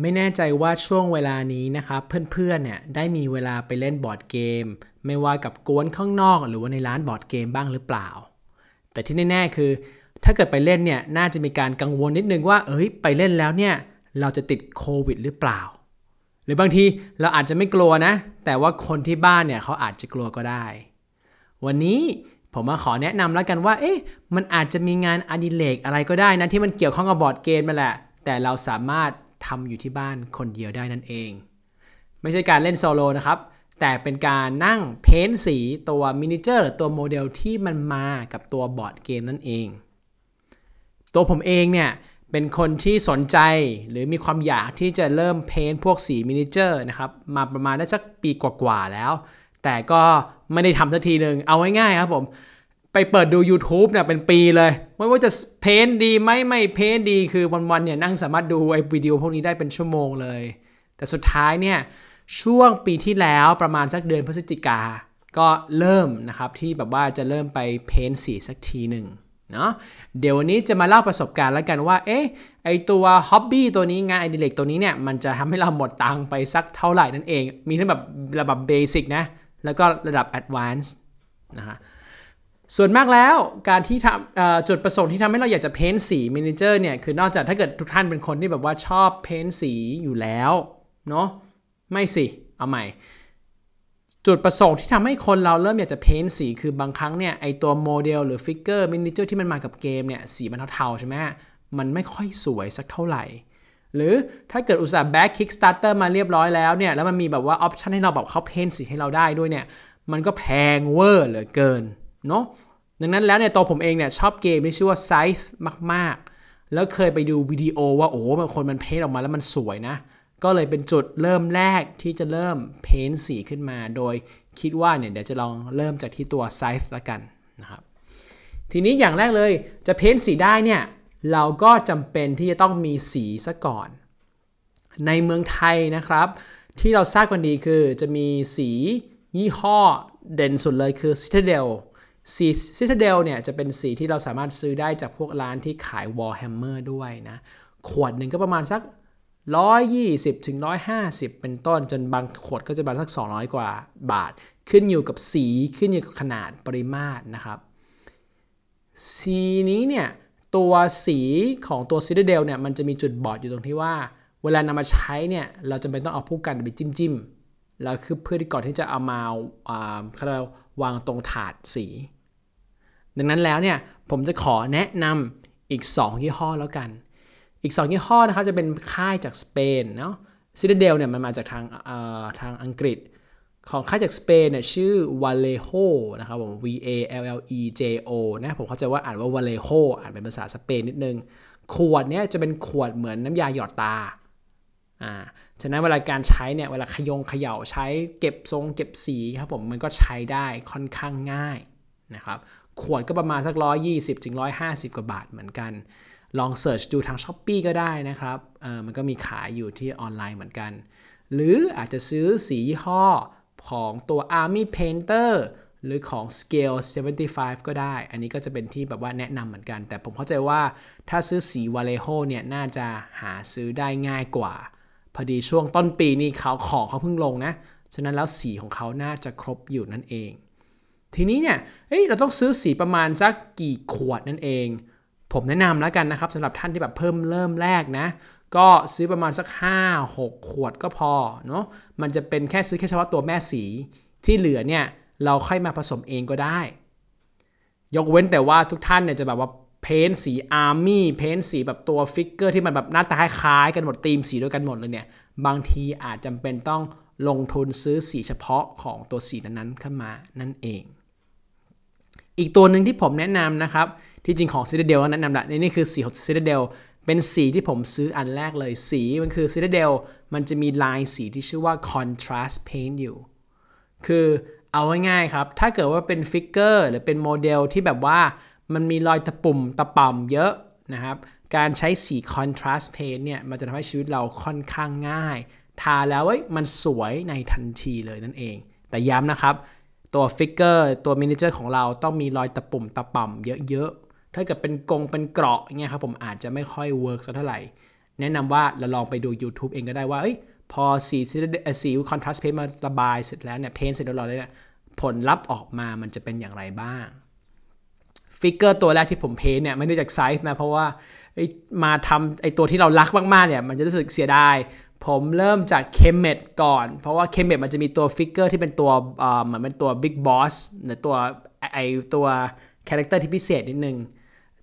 ไม่แน่ใจว่าช่วงเวลานี้นะครับเพื่อนๆเนี่ยได้มีเวลาไปเล่นบอร์ดเกม ไม่ว่ากับกวนข้างนอก หรือว่าในร้านบอร์ดเกมบ้างหรือเปล่า แต่ที่แน่ๆคือ ถ้าเกิดไปเล่นเนี่ยน่าจะมีการกังวลนิดนึงว่า เอ้ยไปเล่นแล้วเนี่ยเราจะติดโควิดหรือเปล่า หรือบางทีเราอาจจะไม่กลัวนะ แต่ว่าคนที่บ้านเนี่ยเขาอาจจะกลัวก็ได้ วันนี้ผมมาขอแนะนำแล้วกันว่า เอ๊ะมันอาจจะมีงานอดิเรกอะไรก็ได้นะที่มันเกี่ยวข้องกับบอร์ดเกมมาแหละ แต่เราสามารถ ทำอยู่ที่บ้านคนเดียวได้นั่นเอง ไม่ใช่การเล่นโซโลนะครับ แต่เป็นการนั่ง paint สีตัว miniature หรือตัวโมเดลที่มันมากับตัวบอร์ดเกมนั่นเอง ตัวผมเองเนี่ยเป็นคนที่สนใจหรือมีความอยากที่จะเริ่ม paint พวกสี miniature นะครับ มาประมาณได้สักปีกว่าๆแล้ว แต่ก็ไม่ได้ทำสักทีหนึ่งเอาง่ายๆครับผม ไปเปิดดู YouTube เนี่ยเป็นปีเลย ไม่ว่าจะpaint ดีไหมไม่ paint ดีคือวันๆเนี่ยนั่งสามารถดูไอ้วิดีโอพวกนี้ได้เป็นชั่วโมงเลย แต่สุดท้ายเนี่ยช่วงปีที่แล้วประมาณสักเดือนพฤศจิกา ก็เริ่มนะครับที่แบบว่าจะเริ่มไป paint สีสักทีหนึ่งเนาะเดี๋ยววันนี้จะมาเล่าประสบการณ์แล้วกันว่า เอ๊ะ ไอตัว hobby ตัวนี้งานอดิเรกตัวนี้เนี่ย มันจะทำให้เราหมดตังค์ไปสักเท่าไหร่นั่นเอง มีทั้งแบบระดับ basic นะ แล้วก็ระดับ advanceนะฮะ ส่วนมากแล้วการที่ทำจุดประสงค์ที่ทำให้เราอยากจะ paint สี miniature เนี่ยคือนอกจากถ้าเกิดทุกท่านเป็นคนที่แบบว่าชอบ paint สีอยู่แล้วเนาะไม่สิเอาใหม่ จุดประสงค์ที่ทำให้คนเราเริ่มอยากจะ paint สีคือบางครั้งเนี่ยไอตัวโมเดลหรือ figure miniature ที่มันมากับเกมเนี่ยสีมันเทาๆใช่ไหมมันไม่ค่อยสวยสักเท่าไหร่หรือถ้าเกิดอุตสาห์ back Kickstarter มาเรียบร้อยแล้วเนี่ยแล้วมันมีแบบว่า option ให้เราแบบเขา paint สีให้เราได้ด้วยเนี่ยมันก็แพงเวอร์เหลือเกินเนาะ ดังนั้นแล้วเนี่ยตัวผมเองเนี่ยชอบเกมที่ชื่อว่า Scythe มาก ๆ แล้วเคยไปดูวิดีโอว่าโอ้บางคนมันเพ้นออกมาแล้วมันสวยนะ ก็เลยเป็นจุดเริ่มแรกที่จะเริ่มเพ้นสีขึ้นมา โดยคิดว่าเนี่ยเดี๋ยวจะลองเริ่มจากที่ตัว Scythe ละกันนะครับ ทีนี้อย่างแรกเลยจะเพ้นสีได้เนี่ยเราก็จำเป็นที่จะต้องมีสีซะก่อน ในเมืองไทยนะครับ ที่เราทราบกันดีคือจะมีสียี่ห้อเด่นสุดเลยคือ Citadel สี Citadel เนี่ยจะเป็นสีที่เราสามารถซื้อได้จากพวกร้านที่ขาย Warhammer ด้วยนะ ขวดหนึ่งก็ประมาณสัก 120ถึง150 เป็นต้นจนบางขวดก็จะประมาณสัก 200 กว่าบาท ขึ้นอยู่กับสีขึ้นอยู่กับขนาดปริมาตรนะครับ สีนี้เนี่ยตัวสีของตัว Citadel เนี่ยมันจะมีจุดบอดอยู่ตรงที่ว่า เวลานำมาใช้เนี่ยเราจำเป็นต้องเอาผู้กันไปจิ้มจิ้มแล้วคือเพื่อที่ก่อนที่จะเอามาเราวางตรงถาดสี ดังนั้นแล้วเนี่ยผมจะขอแนะนำอีก 2 ยี่ห้อแล้วกัน อีก 2 ยี่ห้อนะครับจะเป็นค่ายจากสเปนเนาะซิดเดลเนี่ยมันมาจากทางทางอังกฤษ ของค่ายจากสเปนเนี่ยชื่อ Vallejo นะครับผม V A L L E J O นะผมเข้าใจว่าอ่านว่า Vallejo อ่านเป็นภาษาสเปนนิดนึง ขวดเนี้ยจะเป็นขวดเหมือนน้ำยาหยอดตาอ่าฉะนั้นเวลาการใช้เนี่ยเวลาขยงเขย่าใช้เก็บทรงเก็บสีครับผมมันก็ใช้ได้ค่อนข้างง่ายนะครับ ขวดก็ประมาณสัก 120ถึง150 กว่าบาทเหมือนกัน ลองเสิร์ชดูทาง s h อ p e e ก็ได้นะครับเออมันก็มีขายอยู่ที่ออนไลน์เหมือนกัน หรืออาจจะซื้อสียี่ห้อของตัว Army Painter หรือของ Scale 75 ก็ได้ อันนี้ก็จะเป็นที่แบบว่าแนะนำเหมือนกัน แต่ผมเข้าใจว่าถ้าซื้อสี Vallejo เนี่ย น่าจะหาซื้อได้ง่ายกว่า พอดีช่วงต้นปีนี้เขาของเขาเพิ่งลงนะ ฉะนั้นแล้วสีของเขาน่าจะครบอยู่นั่นเอง ทีนี้เนี่ยเฮ้ยเราต้องซื้อสีประมาณสักกี่ขวดนั่นเอง ผมแนะนำแล้วกันนะครับสำหรับท่านที่แบบเพิ่มเริ่มแรกนะ ก็ซื้อประมาณสัก 5 6 ขวดก็พอเนาะมันจะเป็นแค่ซื้อแค่เฉพาะตัวแม่สีที่เหลือเนี่ยเราค่อยมาผสมเองก็ได้ ยกเว้นแต่ว่าทุกท่านเนี่ยจะแบบว่า paint สี army paint สีแบบตัว figure ที่มันแบบหน้าตาคล้ายกันหมดธีมสีด้วยกันหมดเลยเนี่ยบางทีอาจจำเป็นต้องลงทุนซื้อสีเฉพาะของตัวสีนั้นๆขึ้นมานั่นเอง อีกตัวหนึ่งที่ผมแนะนำนะครับ ที่จริงของ Citadel แนะนำละนี่คือสีของ Citadel เป็นสีที่ผมซื้ออันแรกเลยสีมันคือ Citadel มันจะมีลายสีที่ชื่อว่า contrast paint อยู่ คือเอาง่ายๆครับ ถ้าเกิดว่าเป็น figure หรือเป็นโมเดลที่แบบว่ามันมีรอยตะปุ่มตะป่ำเยอะนะครับ การใช้สี contrast paint เนี่ย มันจะทำให้ชีวิตเราค่อนข้างง่าย ทาแล้วมันสวยในทันทีเลยนั่นเอง แต่ย้ำนะครับ ตัว figure ตัว miniature ของเราต้องมีรอยตะปุ่มตะป่ำเยอะๆ ถ้าเกิดเป็นกงเป็นเกราะเงี้ยครับผมอาจจะไม่ค่อย work สักเท่าไหร่ แนะนำว่าเราลองไปดู YouTube เองก็ได้ว่า เอ้ย พอสีสี contrast paint มาระบายเสร็จแล้วเนี่ย paint เสร็จแล้วเนี่ยผลลัพธ์ออกมามันจะเป็นอย่างไรบ้าง figure ตัวแรกที่ผม paint เนี่ยไม่ได้จากไซส์นะเพราะว่ามาทำไอตัวที่เรารักมากๆเนี่ยมันจะรู้สึกเสียดาย ผมเริ่มจาก Kemet ก่อน เพราะว่า Kemet มันจะมีตัว figure ที่เป็นตัวเหมือนเป็นตัว big boss หรือตัวไอตัว character ที่พิเศษนิดนึง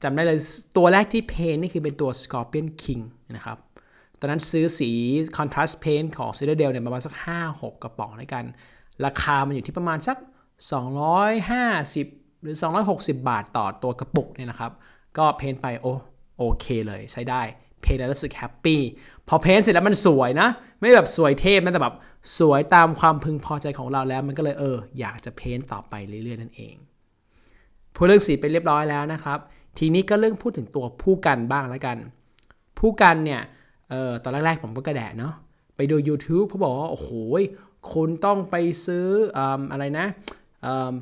จำได้เลยตัวแรกที่เพนนี่คือเป็นตัว Scorpion King นะครับ ตอนนั้นซื้อสี Contrast Paint ของ Citadel เนี่ยประมาณสัก 5-6 กระป๋องด้วยกัน ราคามันอยู่ที่ประมาณสัก 250 หรือ 260 บาทต่อตัวกระปุกเนี่ยนะครับ ก็เพนไปโอโอเคเลยใช้ได้ เพนแล้วรู้สึกแฮปปี้พอเพนเสร็จแล้วมันสวยนะ ไม่แบบสวยเทพนะแต่แบบสวยตามความพึงพอใจของเราแล้วมันก็เลยเอออยากจะเพนต่อไปเรื่อยๆนั่นเองพูดเรื่องสีไปเรียบร้อยแล้วนะครับ ทีนี้ก็เรื่องพูดถึงตัวผู้กันบ้างแล้วกัน ผู้กันเนี่ยเออตอนแรกๆผมก็กระแดะเนาะไปดู YouTube เขาบอกว่า โอ้โหคุณต้องไปซื้ออะไรนะ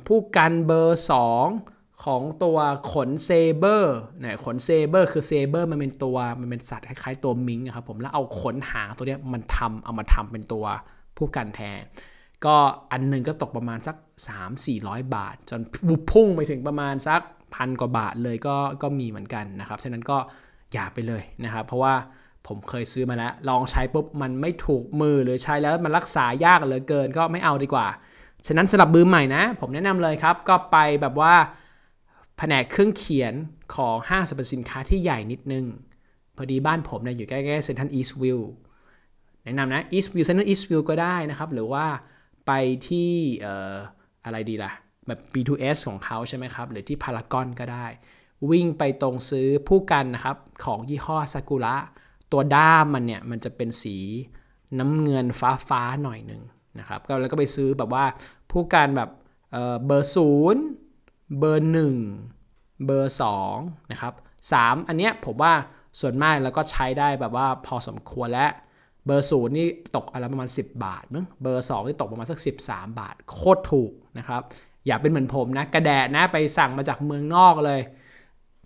ผู้กันเบอร์ 2 ของตัวขนเซเบอร์เนี่ยขนเซเบอร์คือเซเบอร์มันเป็นตัวมันเป็นสัตว์คล้ายๆตัวมิงครับผมแล้วเอาขนหางตัวเนี้ยมันทำเอามาทำเป็นตัวผู้กันแทน ก็อันหนึ่งก็ตกประมาณสัก 3-400 บาท จนบุพุ่งไปถึงประมาณสักพันกว่าบาทเลยก็ก็มีเหมือนกันนะครับฉะนั้นก็อย่าไปเลยนะครับ เพราะว่าผมเคยซื้อมาแล้ว ลองใช้ปุ๊บมันไม่ถูกมือหรือใช้แล้วมันรักษายากเหลือเกินก็ไม่เอาดีกว่า ฉะนั้นสำหรับมือใหม่นะ ผมแนะนำเลยครับ ก็ไปแบบว่า แผนกเครื่องเขียนของห้างสรรพสินค้าที่ใหญ่นิดนึง พอดีบ้านผมเนี่ยอยู่ใกล้ๆเซ็นทรัลอีสต์วิวแนะนำนะอีสต์วิวเซ็นทรัลอีสต์วิวก็ได้นะครับ หรือว่าไปที่อะไรดีล่ะ แบบ B2S ของเขาใช่ไหมครับ หรือที่พารากอนก็ได้ วิ่งไปตรงซื้อผู้กันนะครับ ของยี่ห้อซากุระตัวด้ามมันเนี่ย มันจะเป็นสีน้ำเงินฟ้าฟ้าหน่อยหนึ่งนะครับก็แล้วก็ไปซื้อแบบว่าผู้การแบบเบอร์ศูนย์ เบอร์หนึ่งเบอร์สองนะครับสามอันเนี้ยผมว่าส่วนมากแล้วก็ใช้ได้แบบว่าพอสมควรแล้วเบอร์ศูนย์นี่ตกอะไรประมาณ 10 บาทมั้งเบอร์2นี่ตกประมาณสัก 13 บาท โคตรถูกนะครับ อย่าเป็นเหมือนผมนะ กระแดะนะไปสั่งมาจากเมืองนอกเลย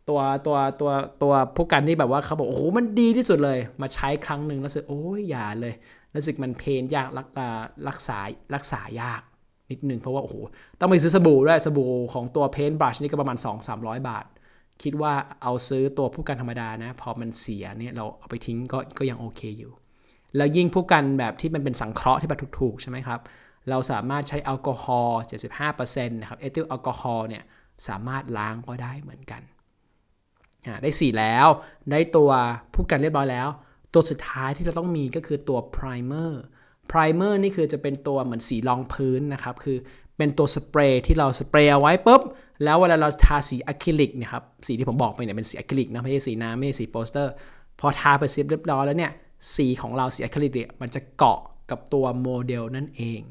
ตัวตัวตัวตัวพวกกันที่แบบว่าเขาบอกโอ้โหมันดีที่สุดเลย มาใช้ครั้งหนึ่งแล้วสึกโอ้ยอย่าเลยรู้สึกมันเพนยากรักรักษารักษายาก นิดนึงเพราะว่าโอ้โหต้องไปซื้อสบู่ด้วยสบู่ของตัวเพนบรัชนี่ก็ประมาณ 2-300 บาท คิดว่าเอาซื้อตัวพู่กันธรรมดานะ พอมันเสียเนี่ยเราเอาไปทิ้งก็ก็ยังโอเคอยู่ แล้วยิ่งพู่กันแบบที่มันเป็นสังเคราะห์ที่แบบถูกๆใช่ไหมครับเราสามารถใช้แอลกอฮอล์ 75%นะครับเอทิลแอลกอฮอล์เนี่ยสามารถล้างก็ได้เหมือนกัน ได้ สีแล้ว ได้ตัวพู่กันเรียบร้อยแล้ว ตัวสุดท้ายที่เราต้องมีก็คือตัว primer primer primer นี่คือจะเป็นตัวเหมือนสีรองพื้นนะครับคือเป็นตัวสเปรย์ที่เราสเปรย์เอาไว้ปุ๊บแล้วเวลาเราทาสีอะคริลิกนะครับสีที่ผมบอกไปเนี่ยเป็นสีอะคริลิกนะไม่ใช่สีน้ำไม่ใช่สีโปสเตอร์ พอทาไปเรียบร้อยแล้วเนี่ยสีของเราสีอะคริลิกเนี่ยมันจะเกาะกับตัวโมเดลนั่นเอง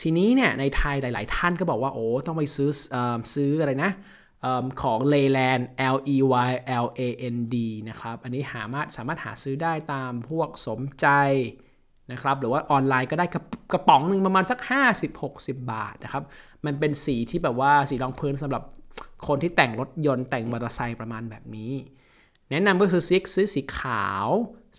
ทีนี้เนี่ยในไทยหลาย ๆ ท่านก็บอกว่าโอ้ต้องไปซื้อซื้ออะไรนะของ Leyland L E Y L A N D นะครับอันนี้หามาสามารถหาซื้อได้ตามพวกสมใจ นะครับหรือว่าออนไลน์ก็ได้กระป๋องหนึ่งประมาณสัก 50-60 บาทนะครับ มันเป็นสีที่แบบว่าสีรองพื้นสำหรับคนที่แต่งรถยนต์แต่งมอเตอร์ไซค์ประมาณแบบนี้ แนะนำก็คือซิกซื้อสีขาว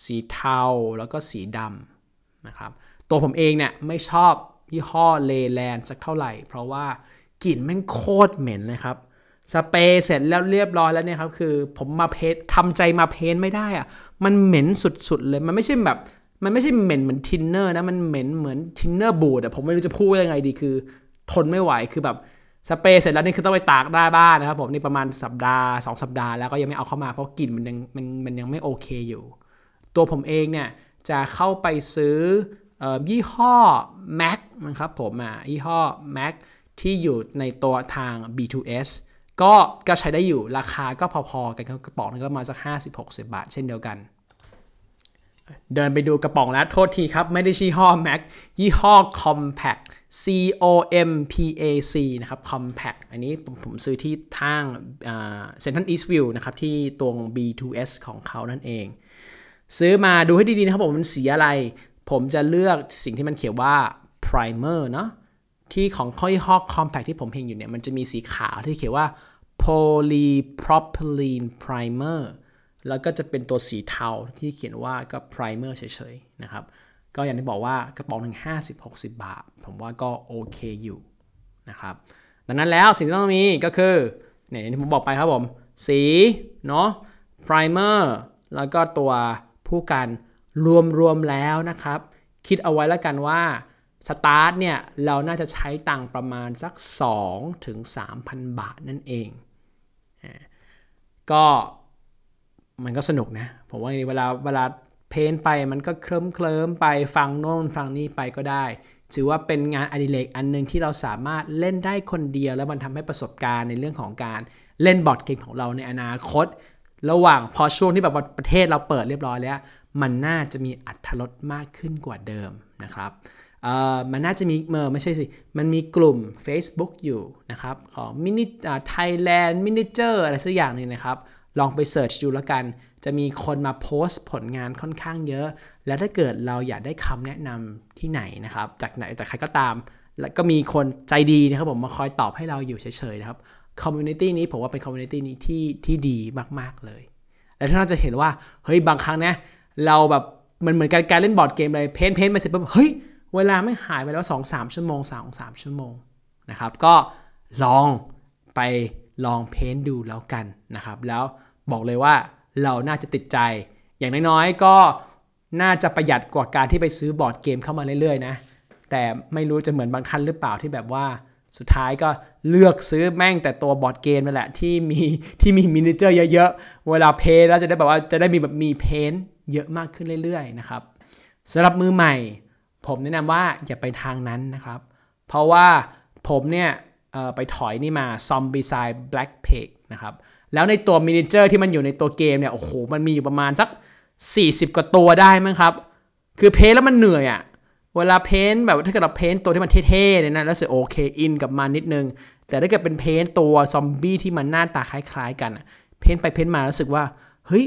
สีเทาแล้วก็สีดำนะครับตัวผมเองเนี่ยไม่ชอบยี่ห้อเลแลนสักเท่าไหร่ เพราะว่ากลิ่นแม่งโคตรเหม็นเลยครับสเปรย์เสร็จแล้วเรียบร้อยแล้วเนี่ยครับคือผมมาเพนทำใจมาเพนไม่ได้อะมันเหม็นสุดๆเลย มันไม่ใช่แบบ มันไม่ใช่เหม็นเหมือนทินเนอร์นะ มันเหม็นเหมือนทินเนอร์บูดอะผมไม่รู้จะพูดยังไงดีคือ ทนไม่ไหวคือแบบสเปรย์เสร็จแล้วนี่คือต้องไปตากหน้าบ้านนะครับผมนี่ประมาณสัปดาห์ 2 สัปดาห์แล้วก็ยังไม่เอาเข้ามาเพราะกลิ่นมันยังมันมันยังไม่โอเคอยู่ ตัวผมเองเนี่ยจะเข้าไปซื้อยี่ห้อ Mac นะครับผมอะยี่ห้อ Mac ที่อยู่ในตัวทาง B2S ก็ก็ใช้ได้อยู่ราคาก็พอๆกันกระป๋องนึงก็มาสัก 50-60 บาท เช่นเดียวกัน เดินไปดูกระป๋องแล้วโทษทีครับ ไม่ได้ชี้ห้อ Mac ยี่ห้อ Compact C O M P A C นะครับ Compact อันนี้ผมผมซื้อที่ทางเซ็นทรัลอีสต์วิวนะครับ ที่ตรง B2S ของเขานั่นเอง ซื้อมาดูให้ดี ๆ นะครับผมมันสีอะไร ผมจะเลือกสิ่งที่มันเขียนว่า primer เนาะที่ของข้อยี่ห้อ compact ที่ผมเห็นอยู่เนี่ย มันจะมีสีขาวที่เขียนว่า polypropylene primer แล้วก็จะเป็นตัวสีเทาที่เขียนว่าก็ primer เฉยๆ นะครับ ก็อย่างที่บอกว่ากระป๋องหนึ่ง50-60 บาท ผมว่าก็โอเคอยู่นะครับ ดังนั้นแล้วสิ่งที่ต้องมีก็คือเนี่ยที่ผมบอกไปครับผม สีเนาะ primer แล้วก็ตัวผู้กันรวมๆแล้วนะครับ คิดเอาไว้แล้วกันว่าสตาร์ทเนี่ย เราน่าจะใช้ตังประมาณสัก2ถึง3,000 บาทนั่นเอง ก็ มันก็สนุกนะ ผมว่าเวลาเวลาเพนไปมันก็เคลิ้มเคลิ้มไปฟังโน่นฟังนี่ไปก็ได้ ถือว่าเป็นงานอดิเรกอันนึงที่เราสามารถเล่นได้คนเดียว แล้วมันทำให้ประสบการณ์ในเรื่องของการเล่นบอร์ดเกมของเราในอนาคต ระหว่างพอช่วงที่แบบประเทศเราเปิดเรียบร้อยแล้ว มันน่าจะมีอัตรสมากขึ้นกว่าเดิมนะครับมันน่าจะมีเมอไม่ใช่สิ มันมีกลุ่ม Facebook อยู่นะครับ ของมินิไทยแลนด์มินิเจอร์อะไรสักอย่างนึงนะครับ ลองไปเสิร์ชดูแล้วกัน จะมีคนมาโพสต์ผลงานค่อนข้างเยอะ แล้วถ้าเกิดเราอยากได้คำแนะนำที่ไหนนะครับ จากไหนจากใครก็ตาม แล้วก็มีคนใจดีนะครับผมมาคอยตอบให้เราอยู่เฉยๆนะครับ community นี้ผมว่าเป็น community นี้ที่ที่ดีมากๆเลย และท่านจะเห็นว่าเฮ้ยบางครั้งนะเราแบบมันเหมือนการการเล่นบอร์ดเกมเลย paint paint ไปเสร็จปุ๊บเฮ้ยเวลาไม่หายไปแล้ว2-3ชั่วโมง3 3ชั่วโมงนะครับก็ลองไป ลอง paint ดูแล้วกันนะครับ แล้วบอกเลยว่าเราน่าจะติดใจ อย่างน้อยๆก็น่าจะประหยัดกว่าการที่ไปซื้อบอร์ดเกมเข้ามาเรื่อยๆนะ แต่ไม่รู้จะเหมือนบางท่านหรือเปล่าที่แบบว่าสุดท้ายก็เลือกซื้อแม่งแต่ตัวบอร์ดเกมนั่นแหละที่มีที่มี miniature เยอะๆ เวลา paint แล้วจะได้แบบว่าจะได้มีแบบมี paint เยอะมากขึ้นเรื่อยๆนะครับสำหรับมือใหม่ ผมแนะนำว่าอย่าไปทางนั้นนะครับ เพราะว่าผมเนี่ย ไปถอยนี่มา Zombie Side Black p a g นะครับ แล้วในตัว miniature ที่มันอยู่ในตัวเกมเนี่ย โอ้โห มันมีอยู่ประมาณสัก 40 กว่าตัวได้มั้งครับ คือ paint แล้วมันเหนื่อยอะ เวลา paint แบบถ้าเกิดเรา paint ตัวที่มันเท่ๆเนี่ยนะ แล้วเสียโอเค in กับมันนิดนึง แต่ถ้าเกิดเป็น paint ตัวซอมบี้ที่มันหน้าตาคล้ายๆ กัน paint ไป paint มารู้สึกว่า เฮ้ย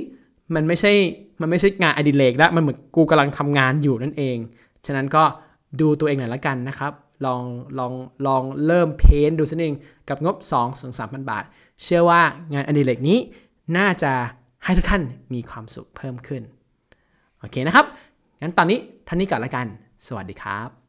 มันไม่ใช่ มันไม่ใช่งานอดิเรกแล้ว มันเหมือนกูกำลังทำงานอยู่นั่นเอง ฉะนั้นก็ดูตัวเองหน่อยละกันนะครับ ลองลองลองเริ่ม paint ดูสักนิดกับงบ 2 3 0 0 0 บาท เชื่อว่างานอดิเรกนี้น่าจะให้ทุกท่านมีความสุขเพิ่มขึ้น โอเคนะครับ งั้นตอนนี้ท่านนี้ก่อนละกัน สวัสดีครับ